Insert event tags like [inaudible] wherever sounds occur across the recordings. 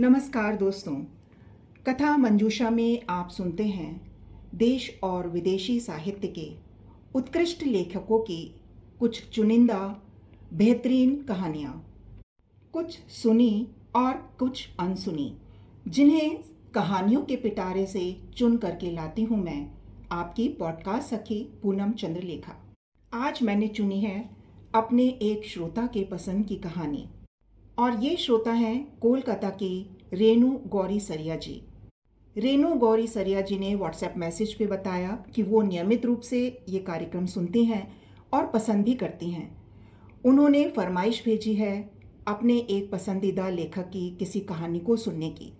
नमस्कार दोस्तों। कथा मंजूषा में आप सुनते हैं देश और विदेशी साहित्य के उत्कृष्ट लेखकों की कुछ चुनिंदा, बेहतरीन कहानियाँ। कुछ सुनी और कुछ अनसुनी, जिन्हें कहानियों के पिटारे से चुन करके लाती हूँ मैं, आपकी पॉडकास्ट सखी पूनम चंद्रलेखा। आज मैंने चुनी है अपने एक श्रोता के पसंद की कहानी। और ये श्रोता हैं कोलकाता की रेनू गौरी सरिया जी। रेनू गौरी सरिया जी ने व्हाट्सएप मैसेज पे बताया कि वो नियमित रूप से ये कार्यक्रम सुनती हैं और पसंद भी करती हैं। उन्होंने फरमाइश भेजी है अपने एक पसंदीदा लेखक की किसी कहानी को सुनने की।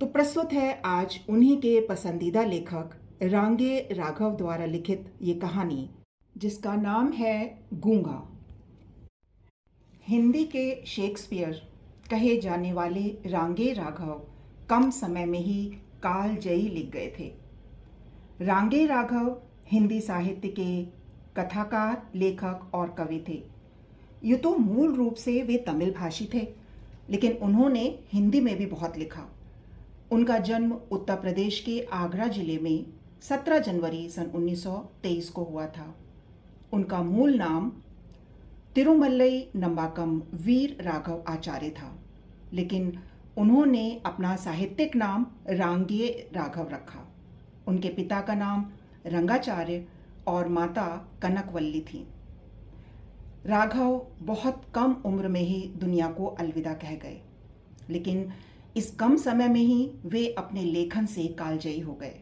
तो प्रस्तुत है आज उन्हीं के पसंदीदा लेखक रांगे राघव द्वारा लिखित ये कहानी, जिसका नाम है गूँगा। हिंदी के शेक्सपियर कहे जाने वाले रांगे राघव कम समय में ही काल जयी लिख गए थे। रांगे राघव हिंदी साहित्य के कथाकार, लेखक और कवि थे। ये तो मूल रूप से वे तमिल भाषी थे, लेकिन उन्होंने हिंदी में भी बहुत लिखा। उनका जन्म उत्तर प्रदेश के आगरा ज़िले में 17 जनवरी सन 1923 को हुआ था। उनका मूल नाम तिरुमल्लई नंबाकम वीर राघव आचार्य था। लेकिन उन्होंने अपना साहित्यिक नाम रांगे राघव रखा। उनके पिता का नाम रंगाचार्य और माता कनकवल्ली थी। राघव बहुत कम उम्र में ही दुनिया को अलविदा कह गए। लेकिन इस कम समय में ही वे अपने लेखन से कालजयी हो गए।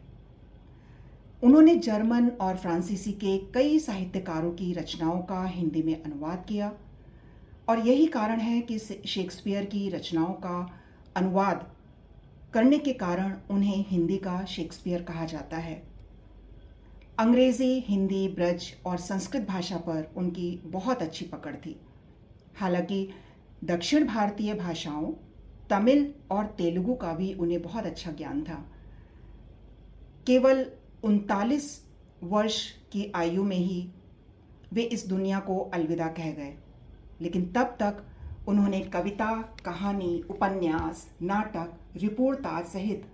उन्होंने जर्मन और फ्रांसीसी के कई साहित्यकारों की रचनाओं का हिंदी में अनुवाद किया। और यही कारण है कि शेक्सपियर की रचनाओं का अनुवाद करने के कारण उन्हें हिंदी का शेक्सपियर कहा जाता है। अंग्रेज़ी, हिंदी, ब्रज और संस्कृत भाषा पर उनकी बहुत अच्छी पकड़ थी। हालाँकि दक्षिण भारतीय भाषाओं, तमिल और तेलुगु का भी उन्हें बहुत अच्छा ज्ञान था। केवल उनतालीस वर्ष की आयु में ही वे इस दुनिया को अलविदा कह गए। लेकिन तब तक उन्होंने कविता, कहानी, उपन्यास, नाटक रिपोर्टाज सहित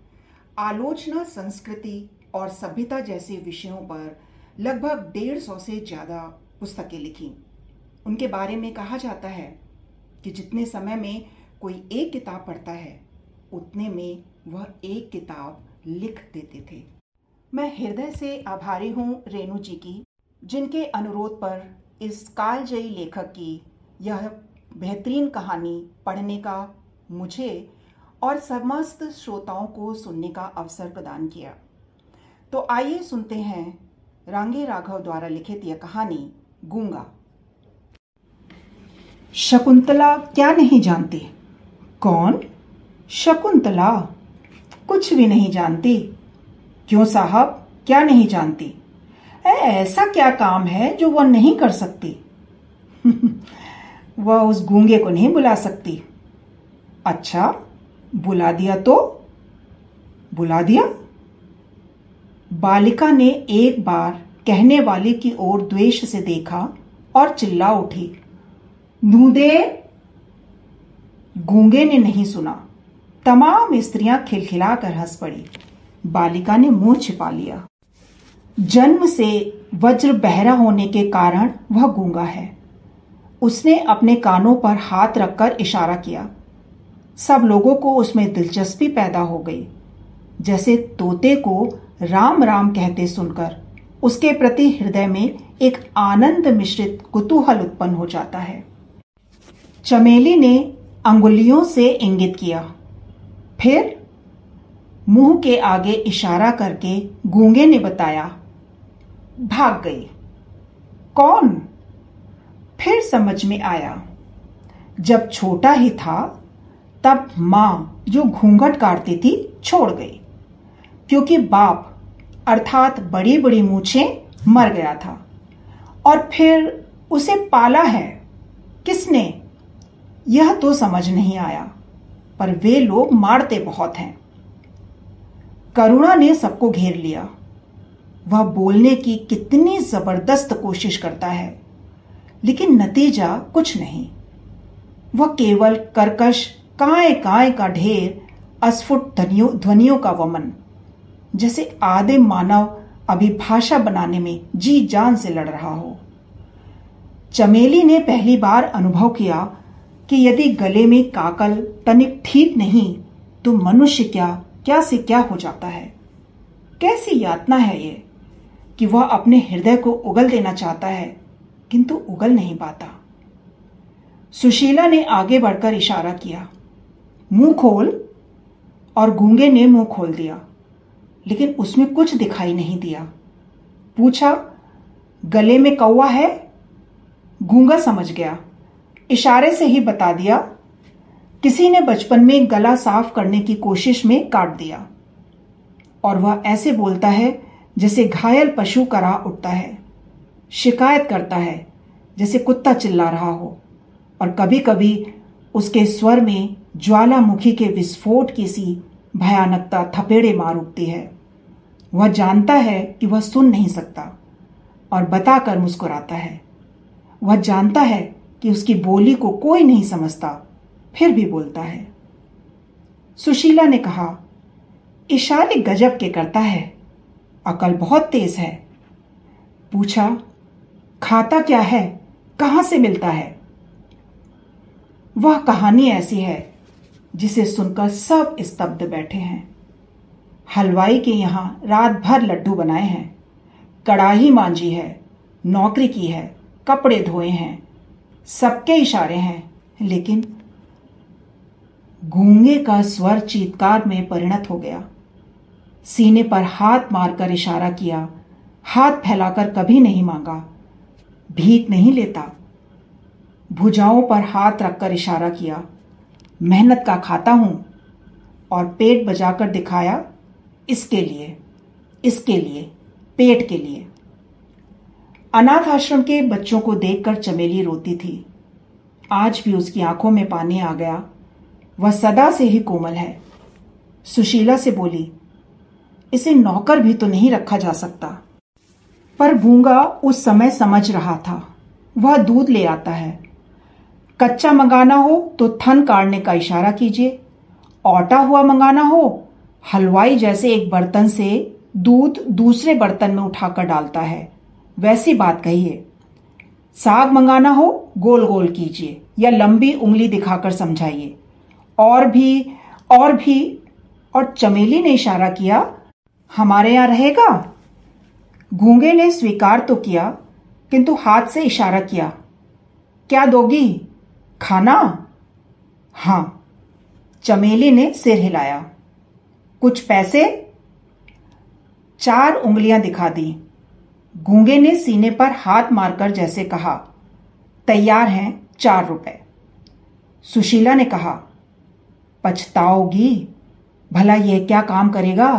आलोचना, संस्कृति और सभ्यता जैसे विषयों पर लगभग डेढ़ सौ से ज़्यादा पुस्तकें लिखी। उनके बारे में कहा जाता है कि जितने समय में कोई एक किताब पढ़ता है, उतने में वह एक किताब लिख देते थे। मैं हृदय से आभारी हूँ रेणु जी की, जिनके अनुरोध पर इस कालजयी लेखक की यह बेहतरीन कहानी पढ़ने का मुझे और समस्त श्रोताओं को सुनने का अवसर प्रदान किया। तो आइए सुनते हैं रांगे राघव द्वारा लिखित यह कहानी, गूँगा। शकुंतला क्या नहीं जानती? कौन? शकुंतला कुछ भी नहीं जानती। क्यों साहब? क्या नहीं जानती? ऐसा क्या काम है जो वह नहीं कर सकती? [laughs] वह उस गूँगे को नहीं बुला सकती। अच्छा बुला दिया तो? बुला दिया? बालिका ने एक बार कहने वाले की ओर द्वेष से देखा और चिल्ला उठी। नूदे! गूँगे ने नहीं सुना। तमाम स्त्रियाँ खिलखिलाकर हंस पड़ी। बालिका ने मुँह छिपा लिया। जन्म से वज्र बहरा होने के कारण वह गूँगा है। उसने अपने कानों पर हाथ रखकर इशारा किया। सब लोगों को उसमें दिलचस्पी पैदा हो गई। जैसे तोते को राम राम कहते सुनकर, उसके प्रति हृदय में एक आनंद मिश्रित कुतूहल उत्पन्न हो जाता है। चमेली ने अंगुलियों से इंगित किया। फिर मुँह के आगे इशारा करके गूँगे ने बताया, भाग गई। कौन? फिर समझ में आया, जब छोटा ही था, तब माँ जो घूंघट काटती थी छोड़ गई, क्योंकि बाप, अर्थात बड़ी बड़ी मूछे, मर गया था। और फिर उसे पाला है, किसने? यह तो समझ नहीं आया, पर वे लोग मारते बहुत हैं। करुणा ने सबको घेर लिया। वह बोलने की कितनी ज़बरदस्त कोशिश करता है, लेकिन नतीजा कुछ नहीं। वह केवल करकश काय काय का ढेर अस्फुट ध्वनियों का वमन, जैसे आदिम मानव अभी भाषा बनाने में जी जान से लड़ रहा हो। चमेली ने पहली बार अनुभव किया कि यदि गले में काकल तनिक ठीक नहीं तो मनुष्य क्या क्या से क्या हो जाता है? कैसी यातना है ये कि वह अपने हृदय को उगल देना चाहता है, किंतु उगल नहीं पाता? सुशीला ने आगे बढ़कर इशारा किया। मुँह खोल और गूँगे ने मुँह खोल दिया, लेकिन उसमें कुछ दिखाई नहीं दिया। पूछा, गले में कौवा है? गूँगा समझ गया। इशारे से ही बता दिया किसी ने बचपन में गला साफ़ करने की कोशिश में काट दिया। और वह ऐसे बोलता है जैसे घायल पशु करा उठता है, शिकायत करता है जैसे कुत्ता चिल्ला रहा हो। और कभी कभी उसके स्वर में ज्वालामुखी के विस्फोट की सी भयानकता थपेड़े मार उठती है। वह जानता है कि वह सुन नहीं सकता और बताकर मुस्कुराता है। वह जानता है कि उसकी बोली को कोई नहीं समझता। फिर भी बोलता है। सुशीला ने कहा इशारे गजब के करता है। अकल बहुत तेज है। पूछा, खाता क्या है? कहाँ से मिलता है? वह कहानी ऐसी है, जिसे सुनकर सब स्तब्ध बैठे हैं। हलवाई के यहाँ रात भर लड्डू बनाए हैं। कड़ाही मांझी है, नौकरी की है, कपड़े धोए हैं, सबके इशारे हैं, लेकिन गूँगे का स्वर चीतकार में परिणत हो गया। सीने पर हाथ मारकर इशारा किया, हाथ फैलाकर कभी नहीं मांगा, भीख नहीं लेता। भुजाओं पर हाथ रखकर इशारा किया, मेहनत का खाता हूँ, और पेट बजाकर दिखाया, इसके लिए इसके लिए, पेट के लिए। अनाथ आश्रम के बच्चों को देखकर चमेली रोती थी। आज भी उसकी आँखों में पानी आ गया वह सदा से ही कोमल है। सुशीला से बोली, इसे नौकर भी तो नहीं रखा जा सकता। पर गूँगा उस समय समझ रहा था। वह दूध ले आता है। कच्चा मंगाना हो तो थन काटने का इशारा कीजिए। औटा हुआ मंगाना हो, हलवाई जैसे एक बर्तन से दूध दूसरे बर्तन में उठाकर डालता है। वैसी बात कहिए। साग मंगाना हो गोल गोल कीजिए या लंबी उंगली दिखाकर समझाइए। और भी और भी, और चमेली ने इशारा किया, हमारे यहाँ रहेगा? गूँगे ने स्वीकार तो किया, किंतु हाथ से इशारा किया, क्या दोगी? खाना? हाँ। चमेली ने सिर हिलाया, कुछ पैसे? चार उंगलियाँ दिखा दी, गूँगे ने सीने पर हाथ मारकर जैसे कहा, तैयार हैं चार रुपए। सुशीला ने कहा पछताओगी? भला यह क्या काम करेगा?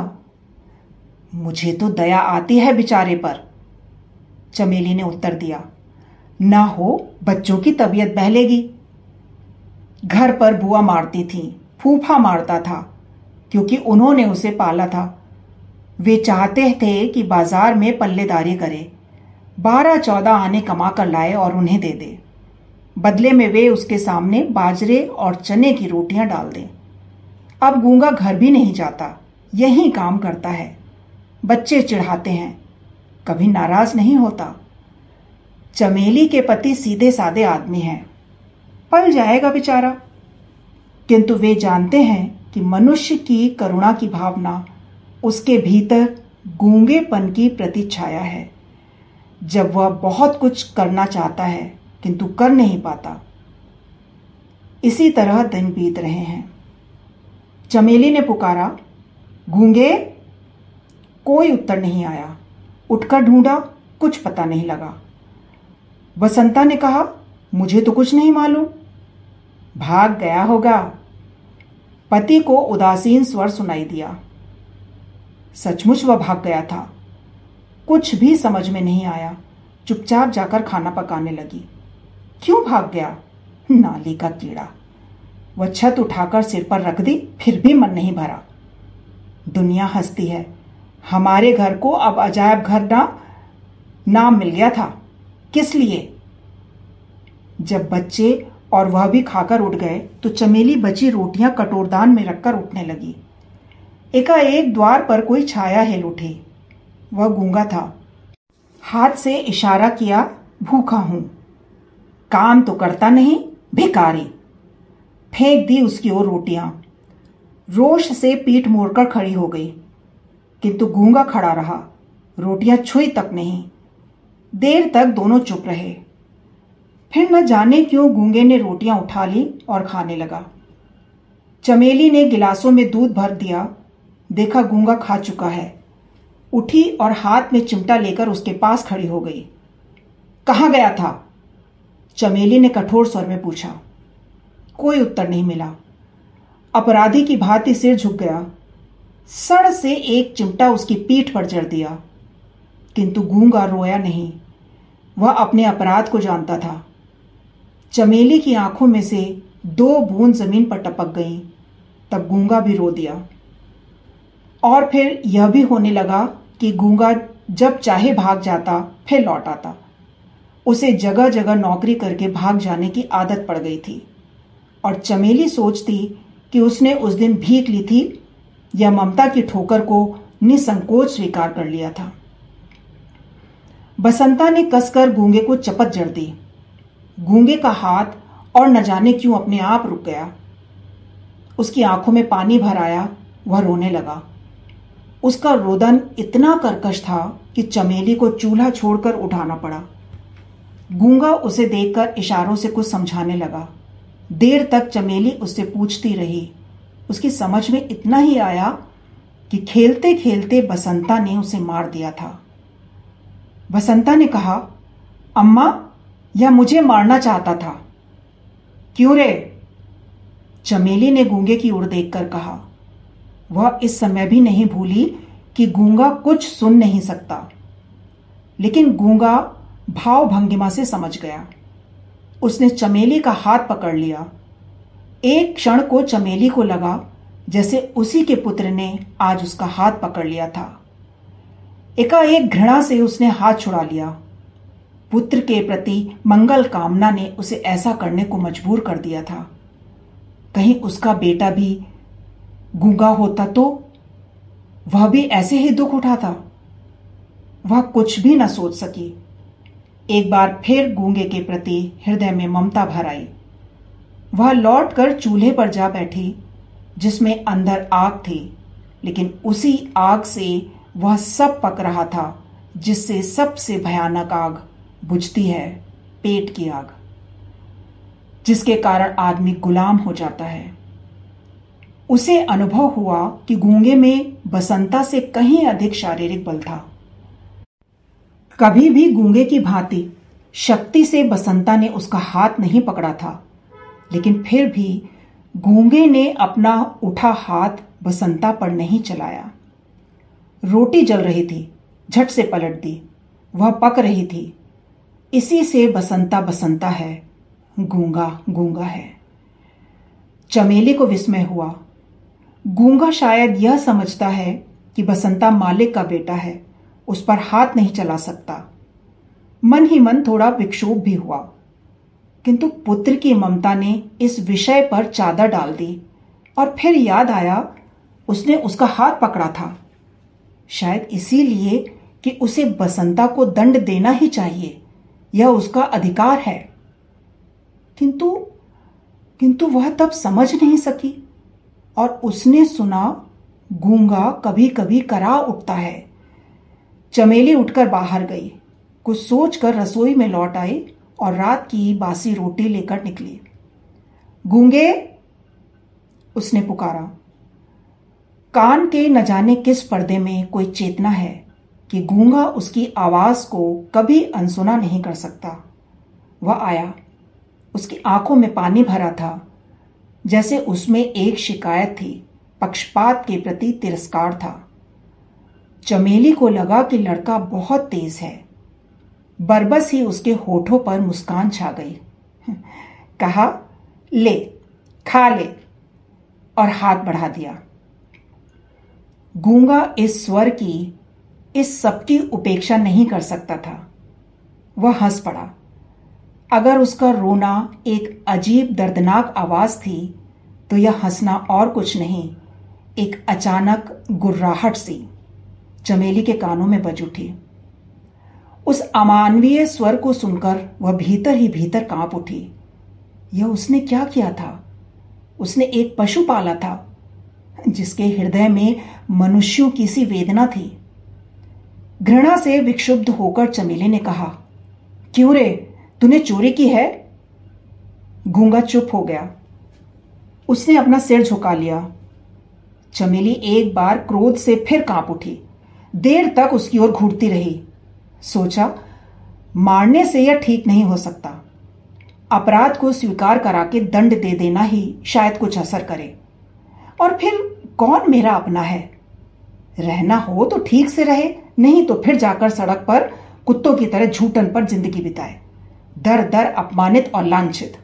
मुझे तो दया आती है बेचारे पर। चमेली ने उत्तर दिया, ना हो, बच्चों की तबीयत बहलेगी। घर पर बुआ मारती थी, फूफा मारता था, क्योंकि उन्होंने उसे पाला था। वे चाहते थे कि बाज़ार में पल्लेदारी करे बारह चौदह आने कमा कर लाए और उन्हें दे दे। बदले में वे उसके सामने बाजरे और चने की रोटियाँ डाल दें। अब गूँगा घर भी नहीं जाता, यही काम करता है। बच्चे चिढ़ाते हैं, कभी नाराज़ नहीं होता। चमेली के पति सीधे सादे आदमी हैं। पल जाएगा बेचारा। किंतु वे जानते हैं कि मनुष्य की करुणा की भावना, उसके भीतर गूंगेपन की प्रतिछाया है। जब वह बहुत कुछ करना चाहता है, किंतु कर नहीं पाता। इसी तरह दिन बीत रहे हैं। चमेली ने पुकारा, गूँगे, कोई उत्तर नहीं आया। उठकर ढूंढा, कुछ पता नहीं लगा। बसंता ने कहा, मुझे तो कुछ नहीं मालूम। भाग गया होगा। पति को उदासीन स्वर सुनाई दिया। सचमुच वह भाग गया था। कुछ भी समझ में नहीं आया। चुपचाप जाकर खाना पकाने लगी। क्यों भाग गया? नाली का कीड़ा। वह छत उठाकर सिर पर रख दी, फिर भी मन नहीं भरा। दुनिया हंसती है। हमारे घर को अब अजायब घर ना, नाम मिल गया था। किस लिए? जब बच्चे और वह भी खाकर उठ गए तो चमेली बची रोटियाँ कटोरदान में रखकर उठने लगी। एकाएक द्वार पर कोई छाया हिल उठी। वह गूँगा था। हाथ से इशारा किया, भूखा हूँ। काम तो करता नहीं भिकारी फेंक दी उसकी ओर रोटियाँ। रोष से पीठ मोड़कर खड़ी हो गई, किंतु गूँगा खड़ा रहा। रोटियाँ छुई तक नहीं। देर तक दोनों चुप रहे। फिर न जाने क्यों गूँगे ने रोटियाँ उठा ली और खाने लगा। चमेली ने गिलासों में दूध भर दिया। देखा गूँगा खा चुका है। उठी और हाथ में चिमटा लेकर उसके पास खड़ी हो गई। कहाँ गया था? चमेली ने कठोर स्वर में पूछा। कोई उत्तर नहीं मिला। अपराधी की भांति सिर झुक गया। सड़ से एक चिमटा उसकी पीठ पर जड़ दिया। किंतु गूँगा रोया नहीं। वह अपने अपराध को जानता था। चमेली की आँखों में से दो बूंद ज़मीन पर टपक गईं। तब गूँगा भी रो दिया। और फिर यह भी होने लगा कि गूँगा जब चाहे भाग जाता, फिर लौट आता। उसे जगह जगह नौकरी करके भाग जाने की आदत पड़ गई थी। और चमेली सोचती कि उसने उस दिन भीख ली थी या ममता की ठोकर को निसंकोच स्वीकार कर लिया था। बसंता ने कसकर गूँगे को चपत जड़ दी। गूँगे का हाथ और न जाने क्यों अपने आप रुक गया। उसकी आँखों में पानी भर आया, वह रोने लगा। उसका रोदन इतना कर्कश था कि चमेली को चूल्हा छोड़कर उठाना पड़ा। गूँगा उसे देखकर इशारों से कुछ समझाने लगा। देर तक चमेली उससे पूछती रही। उसकी समझ में इतना ही आया कि खेलते खेलते बसंता ने उसे मार दिया था। बसंता ने कहा, अम्मा, यह मुझे मारना चाहता था। क्यों रे? चमेली ने गूँगे की ओर देखकर कहा, वह इस समय भी नहीं भूली कि गूँगा कुछ सुन नहीं सकता। लेकिन गूँगा भाव भंगिमा से समझ गया। उसने चमेली का हाथ पकड़ लिया। एक क्षण को चमेली को लगा, जैसे उसी के पुत्र ने आज उसका हाथ पकड़ लिया था। एकाएक घृणा से उसने हाथ छुड़ा लिया। पुत्र के प्रति मंगल कामना ने उसे ऐसा करने को मजबूर कर दिया था। कहीं उसका बेटा भी गूँगा होता तो वह भी ऐसे ही दुख उठाता। वह कुछ भी न सोच सकी। एक बार फिर गूँगे के प्रति हृदय में ममता भर आई। वह लौट कर चूल्हे पर जा बैठी, जिसमें अंदर आग थी, लेकिन उसी आग से वह सब पक रहा था, जिससे सबसे भयानक आग बुझती है, पेट की आग, जिसके कारण आदमी गुलाम हो जाता है। उसे अनुभव हुआ कि गूँगे में बसंता से कहीं अधिक शारीरिक बल था। कभी भी गूँगे की भांति शक्ति से बसंता ने उसका हाथ नहीं पकड़ा था। लेकिन फिर भी गूँगे ने अपना उठा हाथ बसंता पर नहीं चलाया। रोटी जल रही थी, झट से पलट दी, वह पक रही थी। इसी से बसंता बसंता है, गूँगा गूँगा है। चमेली को विस्मय हुआ। गूँगा शायद यह समझता है कि बसंता मालिक का बेटा है। उस पर हाथ नहीं चला सकता। मन ही मन थोड़ा विक्षोभ भी हुआ। किंतु पुत्र की ममता ने इस विषय पर चादर डाल दी और फिर याद आया, उसने उसका हाथ पकड़ा था। शायद इसीलिए कि उसे बसंता को दंड देना ही चाहिए, यह उसका अधिकार है। किंतु किंतु वह तब समझ नहीं सकी और उसने सुना, गूँगा कभी कभी करा उठता है। चमेली उठकर बाहर गई। कुछ सोचकर रसोई में लौट आई और रात की बासी रोटी लेकर निकली। गूँगे? उसने पुकारा। कान के न जाने किस पर्दे में कोई चेतना है कि गूँगा उसकी आवाज़ को कभी अनसुना नहीं कर सकता। वह आया। उसकी आँखों में पानी भरा था, जैसे उसमें एक शिकायत थी, पक्षपात के प्रति तिरस्कार था। चमेली को लगा कि लड़का बहुत तेज है। बरबस ही उसके होठों पर मुस्कान छा गई। [laughs] कहा, ले, खा ले। और हाथ बढ़ा दिया। गूँगा इस स्वर की, इस सबकी उपेक्षा नहीं कर सकता था। वह हंस पड़ा। अगर उसका रोना एक अजीब दर्दनाक आवाज़ थी तो यह हंसना और कुछ नहीं, एक अचानक गुर्राहट सी। चमेली के कानों में बज उठी। उस अमानवीय स्वर को सुनकर वह भीतर ही भीतर काँप उठी। यह उसने क्या किया था? उसने एक पशु पाला था, जिसके हृदय में मनुष्यों की सी वेदना थी। घृणा से विक्षुब्ध होकर चमेली ने कहा, क्यों रे? तूने चोरी की है? गूँगा चुप हो गया। उसने अपना सिर झुका लिया। चमेली एक बार क्रोध से फिर काँप उठी। देर तक उसकी ओर घूरती रही। सोचा, मारने से यह ठीक नहीं हो सकता। अपराध को स्वीकार करा के दंड दे देना ही शायद कुछ असर करे। और फिर कौन मेरा अपना है? रहना हो तो ठीक से रहे, नहीं तो फिर जाकर सड़क पर कुत्तों की तरह झूठन पर ज़िंदगी बिताए। दर दर अपमानित और लांछित।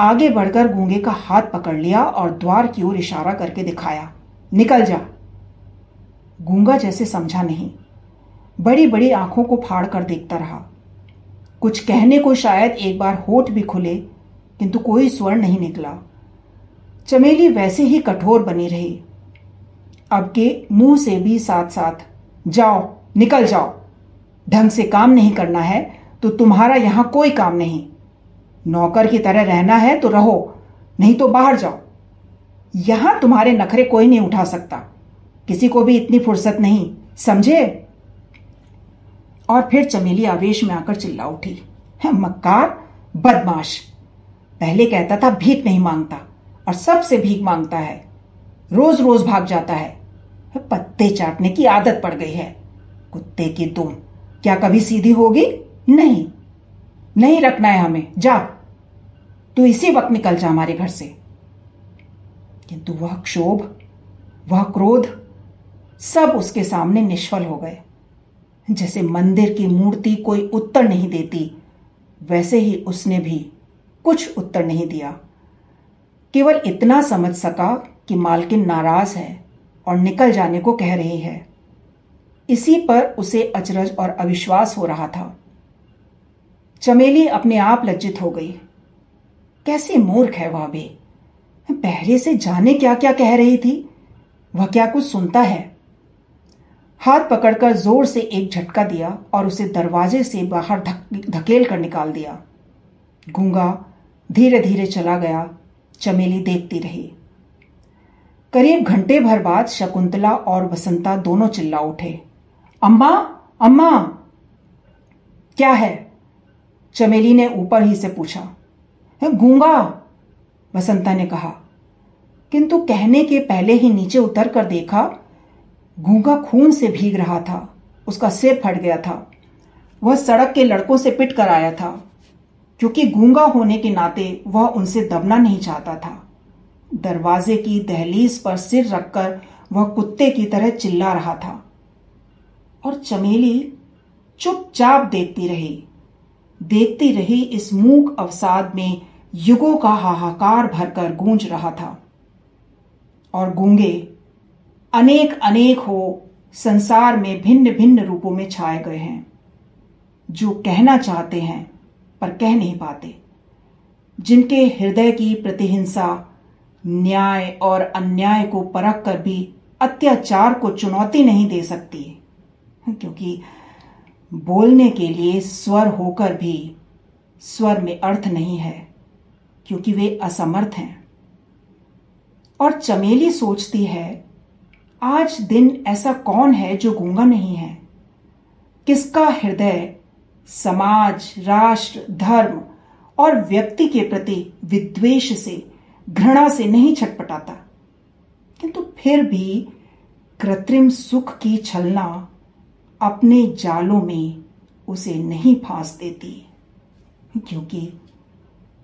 आगे बढ़कर गूँगे का हाथ पकड़ लिया और द्वार की ओर इशारा करके दिखाया, निकल जा। गूँगा जैसे समझा नहीं। बड़ी बड़ी आँखों को फाड़ कर देखता रहा। कुछ कहने को शायद एक बार होठ भी खुले, किंतु कोई स्वर नहीं निकला। चमेली वैसे ही कठोर बनी रही। अब के मुँह से भी साथ साथ जाओ, निकल जाओ। ढंग से काम नहीं करना है तो तुम्हारा यहाँ कोई काम नहीं। नौकर की तरह रहना है तो रहो, नहीं तो बाहर जाओ। यहाँ तुम्हारे नखरे कोई नहीं उठा सकता। किसी को भी इतनी फुर्सत नहीं, समझे? और फिर चमेली आवेश में आकर चिल्ला उठी। मक्कार, बदमाश। पहले कहता था, भीख नहीं माँगता। और सबसे भीख माँगता है रोज रोज भाग जाता है। पत्ते चाटने की आदत पड़ गई है। कुत्ते की तुम, क्या कभी सीधी होगी? नहीं नहीं रखना है हमें, जा। तू इसी वक्त निकल जा हमारे घर से। किंतु वह क्षोभ, वह क्रोध सब उसके सामने निष्फल हो गए। जैसे मंदिर की मूर्ति कोई उत्तर नहीं देती, वैसे ही उसने भी कुछ उत्तर नहीं दिया। केवल इतना समझ सका कि मालकिन नाराज़ है और निकल जाने को कह रही है। इसी पर उसे अचरज और अविश्वास हो रहा था। चमेली अपने आप लज्जित हो गई। कैसी मूर्ख है वह भी? पहले से जाने क्या क्या कह रही थी? वह क्या कुछ सुनता है? हाथ पकड़कर ज़ोर से एक झटका दिया और उसे दरवाजे से बाहर धक, धकेल कर निकाल दिया। गूँगा धीरे धीरे चला गया चमेली देखती रही। करीब घंटे भर बाद शकुंतला और वसंता दोनों चिल्ला उठे। अम्मा अम्मा! क्या है? चमेली ने ऊपर ही से पूछा। गूँगा! वसंता ने कहा। किंतु कहने के पहले ही नीचे उतर कर देखा गूँगा खून से भीग रहा था। उसका सिर फट गया था। वह सड़क के लड़कों से पिट कर आया था। क्योंकि गूँगा होने के नाते वह उनसे दबना नहीं चाहता था। दरवाजे की दहलीज पर सिर रखकर वह कुत्ते की तरह चिल्ला रहा था। और चमेली चुपचाप देखती रही। देखती रही इस मूक अवसाद में युगों का हाहाकार भरकर गूंज रहा था। और गूँगे अनेक अनेक हो, संसार में भिन्न भिन्न रूपों में छाए गए हैं। जो कहना चाहते हैं, पर कह नहीं पाते। जिनके हृदय की प्रतिहिंसा, न्याय और अन्याय को परख कर भी अत्याचार को चुनौती नहीं दे सकती। क्योंकि बोलने के लिए स्वर होकर भी स्वर में अर्थ नहीं है, क्योंकि वे असमर्थ हैं। और चमेली सोचती है आज दिन ऐसा कौन है जो गूँगा नहीं है? किसका हृदय, समाज, राष्ट्र, धर्म और व्यक्ति के प्रति विद्वेष से, घृणा से नहीं छटपटाता? किंतु फिर भी कृत्रिम सुख की छलना अपने जालों में उसे नहीं फांस देती। क्योंकि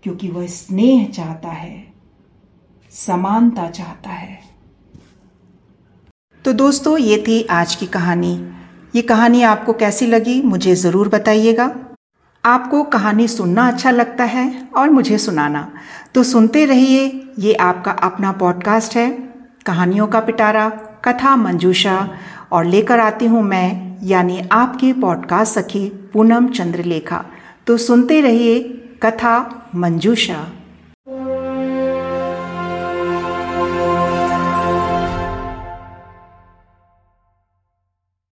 क्योंकि वह स्नेह चाहता है, समानता चाहता है। तो दोस्तों, ये थी आज की कहानी। ये कहानी आपको कैसी लगी, मुझे ज़रूर बताइएगा। आपको कहानी सुनना अच्छा लगता है और मुझे सुनाना। तो सुनते रहिए, ये आपका अपना पॉडकास्ट है, कहानियों का पिटारा, कथा मंजूषा, और लेकर आती हूँ मैं, यानी आपकी पॉडकास्ट सखी पूनम चंद्रलेखा। तो सुनते रहिए, कथा मंजूषा।